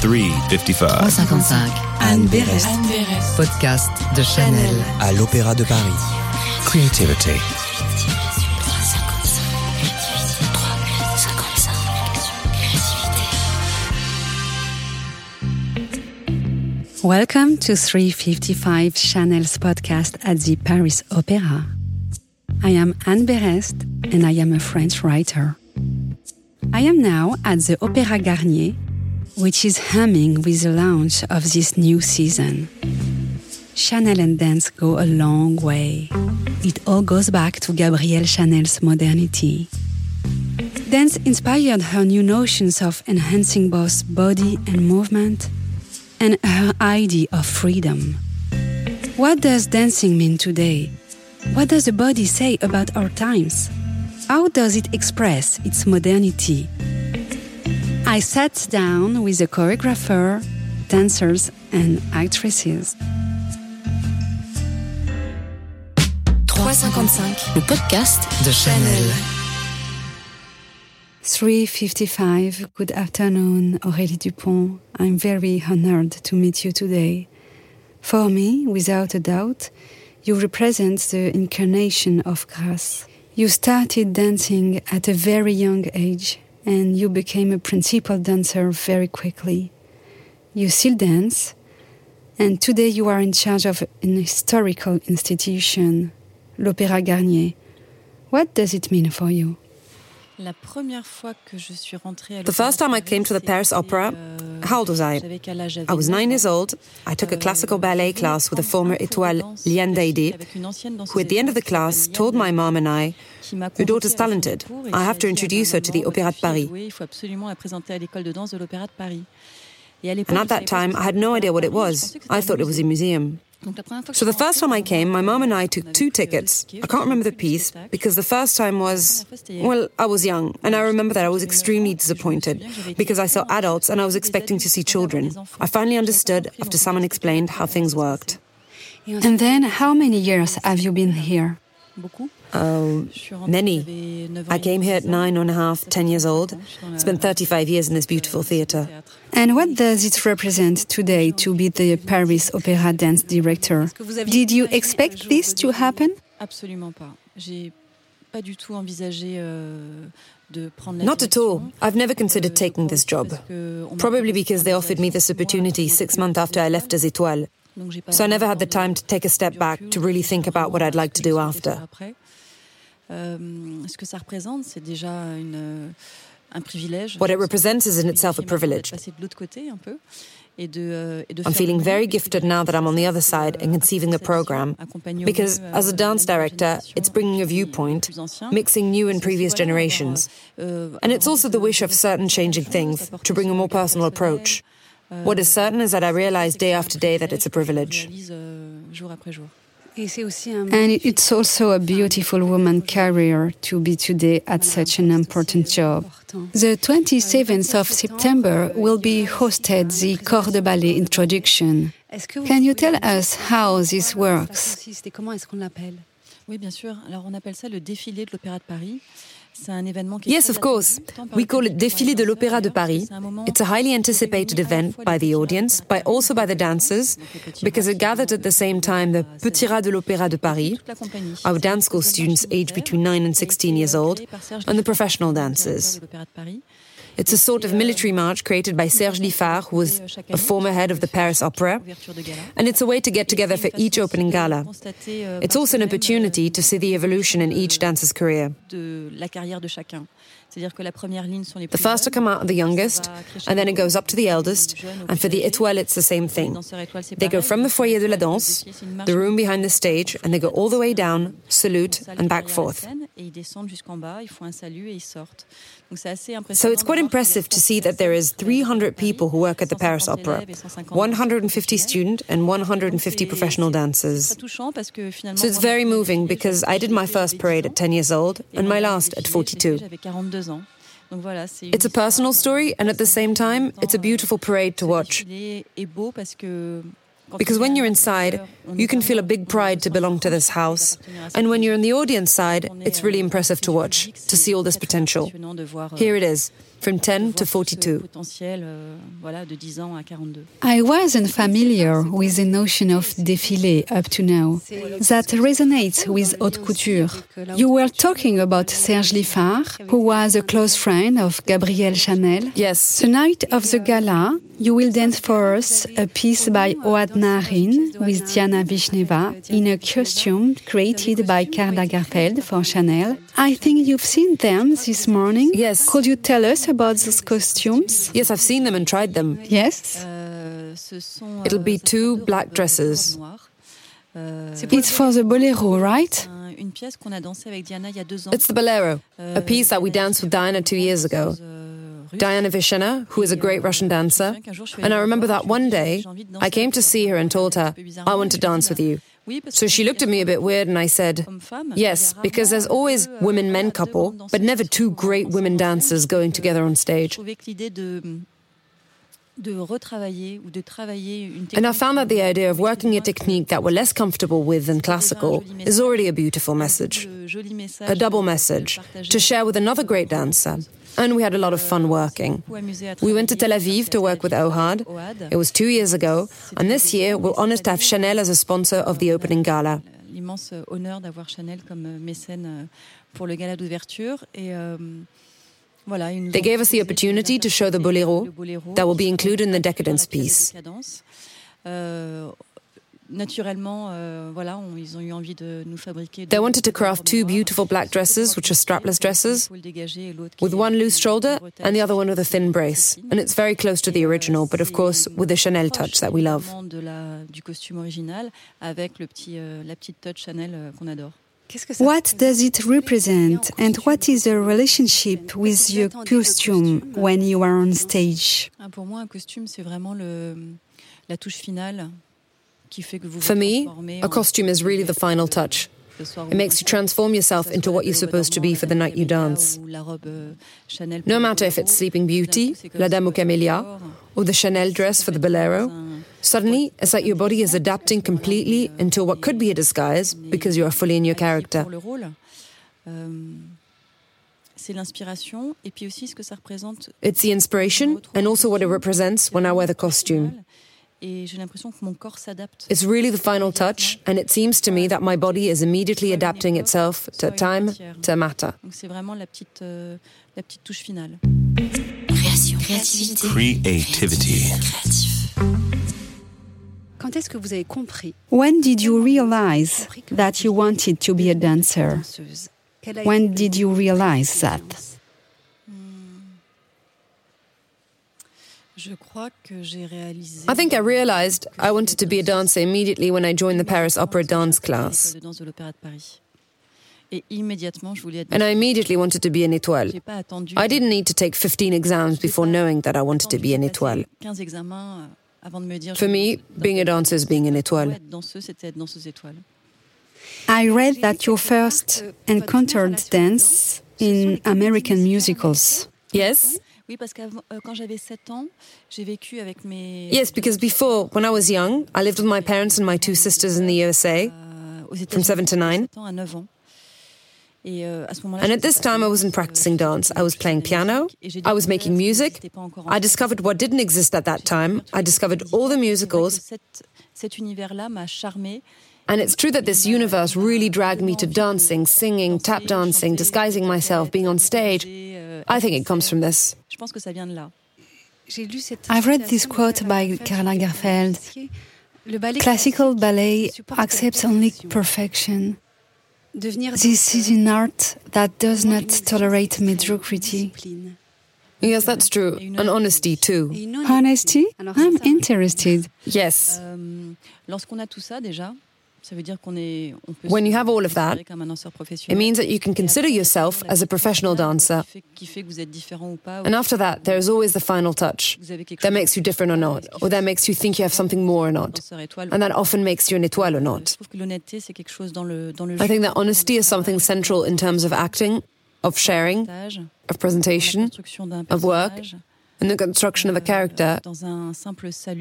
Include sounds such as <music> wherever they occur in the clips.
355. 355. Anne Berest. Podcast de Chanel. À l'Opéra de Paris. Creativity. Welcome to 355 Chanel's podcast at the Paris Opera. I am Anne Berest and I am a French writer. I am now at the Opéra Garnier, which is humming with the launch of this new season. Chanel and dance go a long way. It all goes back to Gabrielle Chanel's modernity. Dance inspired her new notions of enhancing both body and movement and her idea of freedom. What does dancing mean today? What does the body say about our times? How does it express its modernity? I sat down with a choreographer, dancers, and actresses. 355, le podcast de Chanel. 355, good afternoon, Aurélie Dupont. I'm very honored to meet you today. For me, without a doubt, you represent the incarnation of grace. You started dancing at a very young age and you became a principal dancer very quickly. You still dance, and today you are in charge of an historical institution, l'Opéra Garnier. What does it mean for you? The first time I came to the Paris Opera, how old was I? I was nine years old. I took a classical ballet class with a former étoile, Liane Daydé, who at the end of the class told my mom and I, Your daughter's talented. I have to introduce her to the Opéra de Paris. And at that time, I had no idea what it was. I thought it was a museum. So the first time I came, my mom and I took two tickets. I can't remember the piece because the first time was, well, I was young, and I remember that I was extremely disappointed because I saw adults and I was expecting to see children. I finally understood after someone explained how things worked. And then, how many years have you been here? Oh, many. I came here at nine and a half, ten years old. Spent 35 years in this beautiful theatre. And what does it represent today to be the Paris Opera dance director? Did you expect this to happen? Not at all. I've never considered taking this job. Probably because they offered me this opportunity six months after I left as Étoile. So I never had the time to take a step back to really think about what I'd like to do after. What it represents is in itself a privilege. I'm feeling very gifted now that I'm on the other side and conceiving the program, because as a dance director, it's bringing a viewpoint, mixing new and previous generations. And it's also the wish of certain changing things to bring a more personal approach. What is certain is that I realize day after day that it's a privilege. And it's also a beautiful woman career to be today at such an important job. The 27th of September will be hosted the Corps de Ballet introduction. Can you tell us how this works? Oui, bien sûr. Alors on appelle ça le défilé de l'Opéra de Paris. Yes, of course. We call it Défilé de l'Opéra de Paris. It's a highly anticipated event by the audience, but also by the dancers, because it gathered at the same time the Petit Rat de l'Opéra de Paris, our dance school students aged between 9 and 16 years old, and the professional dancers. It's a sort of military march created by Serge Lifar, who was a former head of the Paris Opera, and it's a way to get together for each opening gala. It's also an opportunity to see the evolution in each dancer's career. The first to come out are the youngest, and then it goes up to the eldest, and for the étoile, it's the same thing. They go from the foyer de la danse, the room behind the stage, and they go all the way down, salute, and back forth. So it's quite impressive to see that there is 300 people who work at the Paris Opera, 150 students and 150 professional dancers. So it's very moving because I did my first parade at 10 years old and my last at 42. It's a personal story, and at the same time, it's a beautiful parade to watch. Because when you're inside, you can feel a big pride to belong to this house. And when you're on the audience side, it's really impressive to watch, to see all this potential. Here it is. From 10 to 42. I wasn't familiar with the notion of défilé up to now. That resonates with haute couture. You were talking about Serge Lifar, who was a close friend of Gabrielle Chanel. Yes. The night of the gala, you will dance for us a piece by Ohad Naharin with Diana Vishneva in a costume created by Karl Lagerfeld for Chanel. I think you've seen them this morning. Yes. Could you tell us about those costumes? Yes, I've seen them and tried them. Yes. It'll be two black dresses. It's for the bolero, right? It's the bolero, a piece that we danced with Diana two years ago. Diana Vishneva, who is a great Russian dancer. And I remember that one day I came to see her and told her, I want to dance with you. So she looked at me a bit weird and I said, Yes, because there's always women men couple, but never two great women dancers going together on stage. And I found that the idea of working a technique that we're less comfortable with than classical is already a beautiful message. A double message to share with another great dancer. And we had a lot of fun working. We went to Tel Aviv to work with Ohad. It was two years ago. And this year, we're honored to have Chanel as a sponsor of the opening gala. L'immense uh, honneur d'avoir Chanel comme uh, mécène uh, pour le gala d'ouverture. Et. Um, they gave us the opportunity to show the bolero that will be included in the Decadance piece. Euh, they wanted to craft two beautiful black dresses, which are strapless dresses, with one loose shoulder and the other one with a thin brace. And it's very close to the original, but of course with the Chanel touch that we love. What does it represent? and what is the relationship with your costume when you are on stage? Pour moi, un costume, c'est vraiment le, la touche finale For me, a costume is really the final touch. It makes you transform yourself into what you're supposed to be for the night you dance. No matter if it's Sleeping Beauty, La Dame aux Camélias, or the Chanel dress for the Bolero, suddenly it's like your body is adapting completely into what could be a disguise because you are fully in your character. It's the inspiration and also what it represents when I wear the costume. It's really the final touch, and it seems to me that my body is immediately adapting itself to time, to matter. Euh, Creativity. Quand est-ce que vous avez compris? When did you realize that you wanted to be a dancer? When did you realize that? I think I realized I wanted to be a dancer immediately when I joined the Paris Opera dance class. And I immediately wanted to be an étoile. I didn't need to take 15 exams before knowing that I wanted to be an étoile. euh, For me, being a dancer is being an étoile. I read that you first encountered dance in American musicals. Yes? Oui, parce que euh, quand j'avais 7 ans, j'ai vécu avec mes. Yes, because before, when I was young, I lived with my parents and my two sisters in the USA euh, from 7 to 9. Euh, and at this time, I wasn't practicing dance. I was playing piano. I was making music. I discovered what didn't exist at that time. I discovered all the musicals. Cet univers-là m'a charmé. And it's true that this universe really dragged me to dancing, singing, tap dancing, disguising myself, being on stage. I think it comes from this. I've read this quote by Karl Lagerfeld Classical ballet accepts only perfection. This is an art that does not tolerate mediocrity. Yes, that's true. And honesty, too. Honesty? I'm interested. Yes. Lorsqu'on a tout ça déjà, when you have all of that, it means that you can consider yourself as a professional dancer. And after that, there is always the final touch that makes you different or not, or that makes you think you have something more or not. And that often makes you an étoile or not. I think that honesty is something central in terms of acting, of sharing, of presentation, of work, in the construction of a character euh,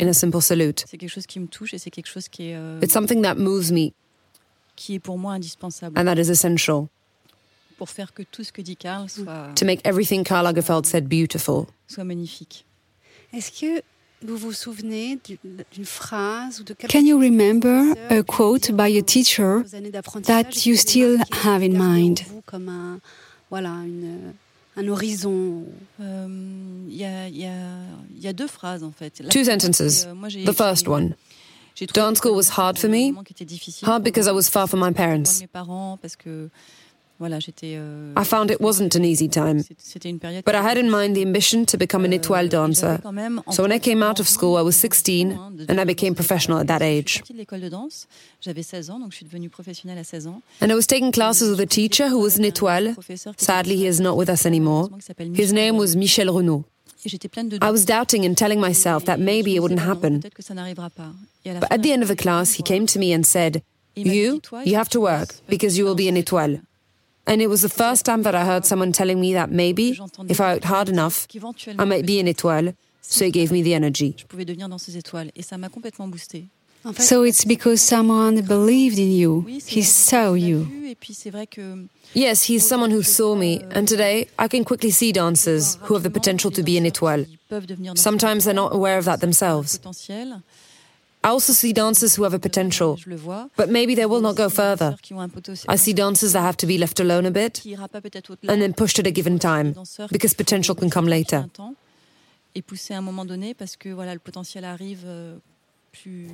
in a simple salute. Euh, it's something that moves me. And that is essential. pour faire que tout ce que dit Karl soit to make everything Karl Lagerfeld said beautiful. soit magnifique. Est-ce que vous vous souvenez d'une phrase ou de quelque Can you remember a quote by a teacher that you still have in mind? Comme un, voilà, une, un horizon. Il y, a, y, a, y, a, deux phrases en fait. Two sentences. Euh, The first one. Dance school was hard for me, hard because I was far from my parents. Euh, I found it wasn't an easy time, but I had in mind the ambition to become an étoile dancer. So when I came out of school, I was 16 and I became professional at that age. And I was taking classes with a teacher who was an étoile. Sadly, he is not with us anymore. His name was Michel Renault. I was doubting and telling myself that maybe it wouldn't happen. But at the end of the class, he came to me and said, You, you have to work because you will be an étoile. And it was the first time that I heard someone telling me that maybe, if I worked hard enough, I might be an étoile. So it gave me the energy. So it's because someone believed in you. He saw you. Yes, he's someone who saw me, and today I can quickly see dancers who have the potential to be an étoile. Sometimes they're not aware of that themselves. I also see dancers who have a potential, but maybe they will not go further. I see dancers that have to be left alone a bit and then pushed at a given time because potential can come later.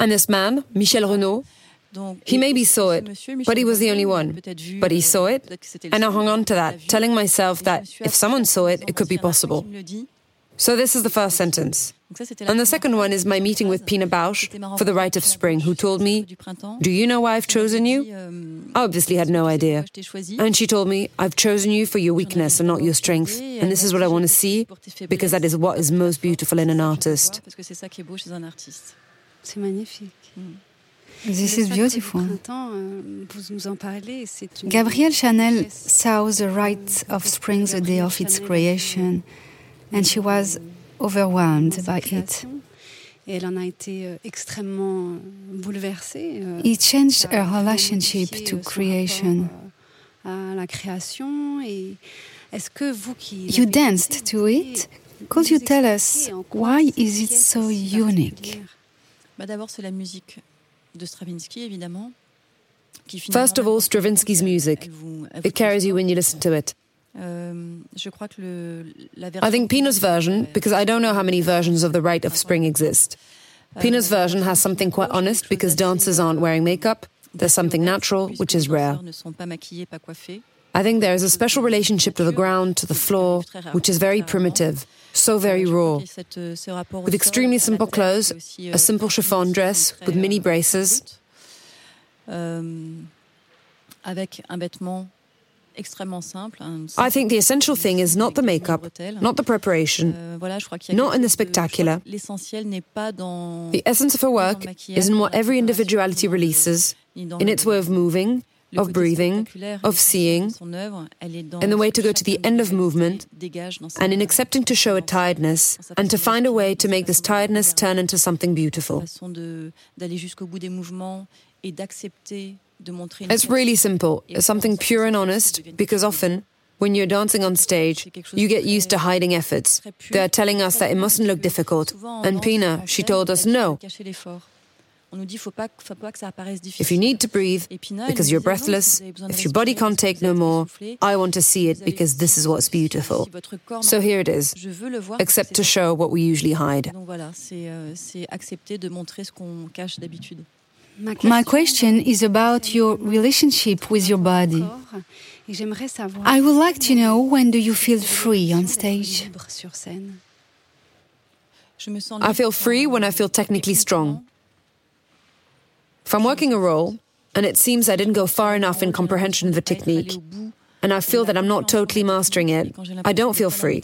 And this man, Michel Renault, he maybe saw it, but he was the only one. But he saw it, and I hung on to that, telling myself that if someone saw it, it could be possible. So this is the first sentence. And the second one is my meeting with Pina Bausch for the Rite of Spring, who told me, Do you know why I've chosen you? I obviously had no idea. And she told me, I've chosen you for your weakness and not your strength. And this is what I want to see, because that is what is most beautiful in an artist. C'est magnifique. This is beautiful. Gabrielle Chanel saw the Rite of Spring the day of its creation, and she was overwhelmed by it. elle en a été euh, extrêmement euh, bouleversée. Euh, it changed her relationship to euh, creation. Euh, à la création et est-ce que vous qui You danced to it. Could you tell us why is it so unique? Bah D'abord, c'est la musique de Stravinsky, évidemment. First of all, Stravinsky's music. It carries you when you listen to it. Euh, I think Pina's version, because I don't know how many versions of The Rite of Spring exist. Pina's version has something quite honest because dancers aren't wearing makeup. There's something natural, which is rare. I think there is a special relationship to the ground, to the floor, which is very primitive, so very raw. With extremely simple clothes, a simple chiffon dress with mini braces. Avec un vêtement I think the essential thing is not the makeup, not the preparation, euh, not in the spectacular. The essence of her work is in what every individuality releases, in its way of moving, of breathing, of seeing, in the way to go to the end of movement, and in accepting to show a tiredness and to find a way to make this tiredness turn into something beautiful. It's really simple. It's something pure and honest, because often, when you're dancing on stage, you get used to hiding efforts. They're telling us that it mustn't look difficult. And Pina, she told us no. If you need to breathe because you're breathless, if your body can't take no more, I want to see it because this is what's beautiful. So here it is. except to show what we usually hide. My question is about your relationship with your body. I would like to know when do you feel free on stage? I feel free when I feel technically strong. If I'm working a role and it seems I didn't go far enough in comprehension of the technique, and I feel that I'm not totally mastering it, I don't feel free.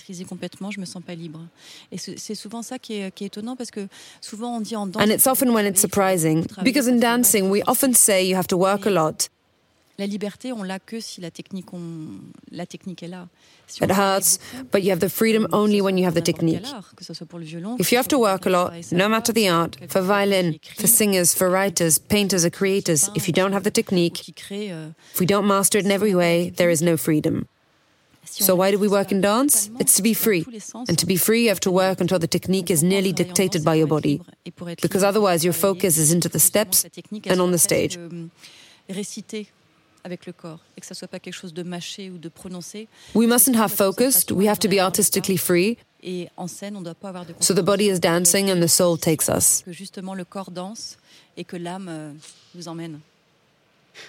And it's often when it's surprising, because in dancing we often say you have to work a lot. La liberté, on l'a que si la technique, on... la technique est là. Si it hurts, but you have the freedom only when you have the technique. If you have to work a lot, no matter the art, for violin, for singers, for writers, painters, or creators, if you don't have the technique, euh, if we don't master it in every way, there is no freedom. So why do we work in dance? It's to be free. And to be free, you have to work until the technique is nearly dictated by your body. Because otherwise your focus is into the steps and on the stage. Avec le corps et que ça soit pas quelque chose de mâché ou de prononcé. We mustn't have focused, we have to be artistically free. Et en scène, on doit pas avoir de So the body is dancing and the soul takes us. Que justement le corps danse et que l'âme euh, nous emmène.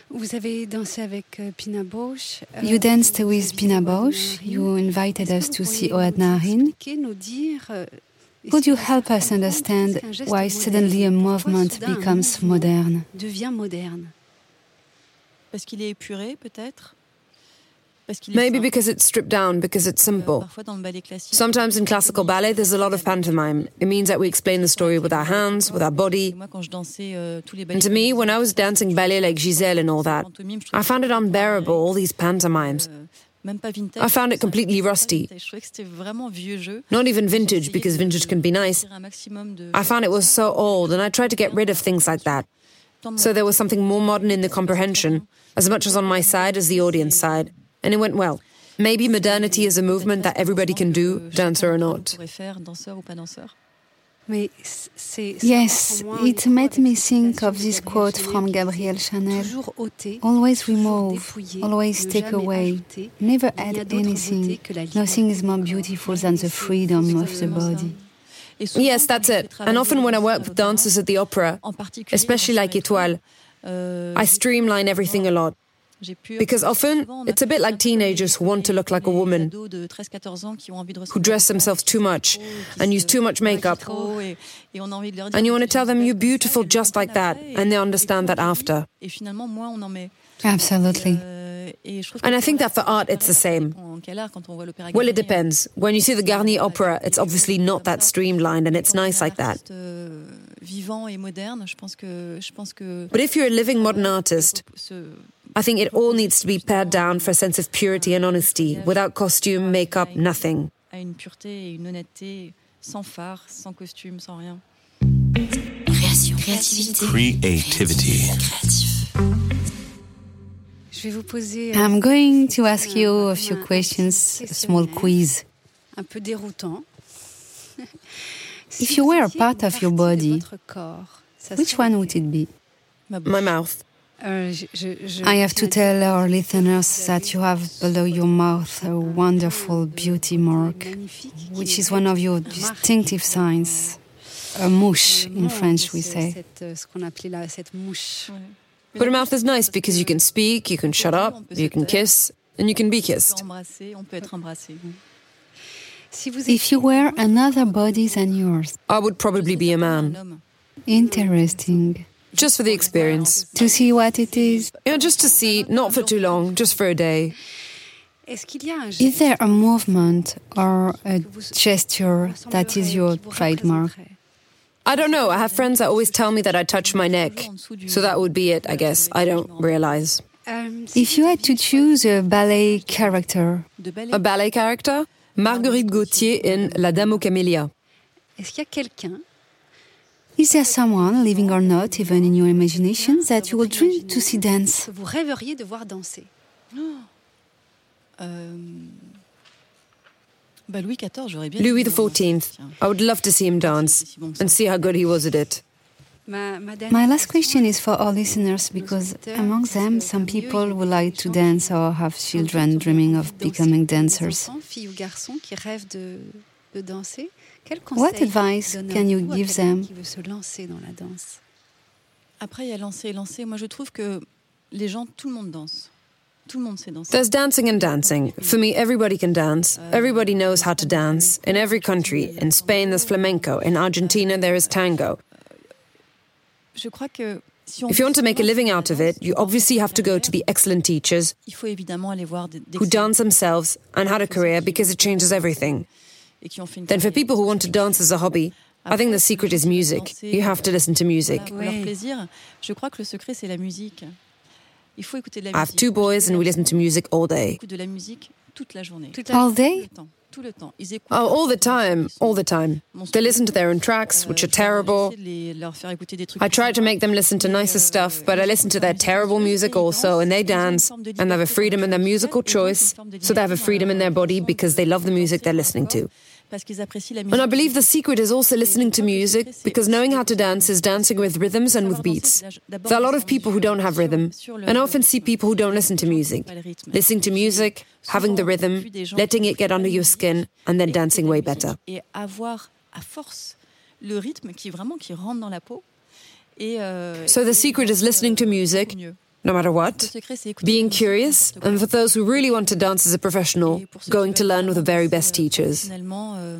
Vous avez dansé avec euh, Pina Bausch. Euh, you danced with Pina Bausch. You invited us to see Ohad Naharin. Could you help us understand why suddenly a movement becomes modern? Devient moderne? Parce qu'il est épuré, peut-être Maybe because it's stripped down, because it's simple. Sometimes in classical ballet, there's a lot of pantomime. It means that we explain the story with our hands, with our body. Euh, and to me, when I was dancing ballet like Giselle and all that, I found it unbearable, all these pantomimes. Euh, I found it completely rusty. Not even vintage, because vintage can be nice. I found it was so old, and I tried to get rid of things like that. So there was something more modern in the comprehension, as much as on my side as the audience side. And it went well. Maybe modernity is a movement that everybody can do, dancer or not. Yes, it made me think of this quote from Gabrielle Chanel Always remove, always take away, never add anything. Nothing is more beautiful than the freedom of the body. Yes, that's it. And often when I work with dancers at the opera, especially like Etoile, I streamline everything a lot. Because often it's a bit like teenagers who want to look like a woman, who dress themselves too much and use too much makeup. And you want to tell them you're beautiful just like that, and they understand that after. Absolutely. And I think that for art it's the same. Well, it depends. When you see the Garnier opera, it's obviously not that streamlined and it's nice like that. But if you're a living modern artist, I think it all needs to be pared down for a sense of purity and honesty, without costume, makeup, nothing. Creativity. Creativity. I'm going to ask you a few questions, a small quiz. Un peu déroutant. <laughs> If you were a part of your body, which one would it be? My mouth. Euh, I have to tell our listeners that you have below your mouth a wonderful beauty mark, which is one of your distinctive signs. A mouche in French, we say. But a mouth is nice because you can speak, you can shut up, you can kiss, and you can be kissed. If you were another body than yours, I would probably be a man. Interesting. Just for the experience. To see what it is? Yeah, just to see, not for too long, just for a day. Is there a movement or a gesture that is your trademark? I don't know. I have friends that always tell me that I touch my neck. So that would be it, I guess. I don't realize. If you had to choose a ballet character, a ballet character? Marguerite Gautier in La Dame aux Camélias. Est-ce qu'il y a quelqu'un is there someone, living or not, even in your imagination, that you would dream to see dance? Vous rêveriez de voir danser. <gasps> Euh, Bah Louis XIV. Louis XIV. I would love to see him dance and see how good he was at it. My last question is for our listeners because among them, some people would like to dance or have children dreaming of becoming dancers. What advice can you give them? Après, il y a lancer, lancer. Moi, je trouve que les gens, tout le monde danse. There's dancing and dancing. For me, everybody can dance. Everybody knows how to dance. In every country, in Spain, there's flamenco. In Argentina, there is tango. Que if you want to make a living out of it, you obviously have to go to the excellent teachers who dance themselves and had a career because it changes everything. Then, for people who want to dance as a hobby, I think the secret is music. You have to listen to music. I have two boys and we listen to music all day. All day? Oh, all the time, all the time. They listen to their own tracks, which are terrible. I try to make them listen to nicer stuff, but I listen to their terrible music also, and they dance, and they have a freedom in their musical choice, so they have a freedom in their body because they love the music they're listening to. And I believe the secret is also listening to music, because knowing how to dance is dancing with rhythms and with beats. There are a lot of people who don't have rhythm, and I often see people who don't listen to music. Listening to music, having the rhythm, letting it get under your skin, and then dancing way better. So the secret is listening to music, no matter what, being curious, and for those who really want to dance as a professional, going to learn with the very best teachers. Euh,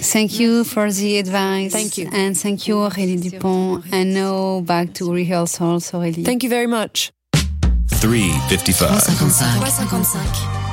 thank you for the advice. Thank you. And thank you, Aurélie Dupont. And now back to rehearsals, Aurélie. Thank you very much. 355. 355. 355.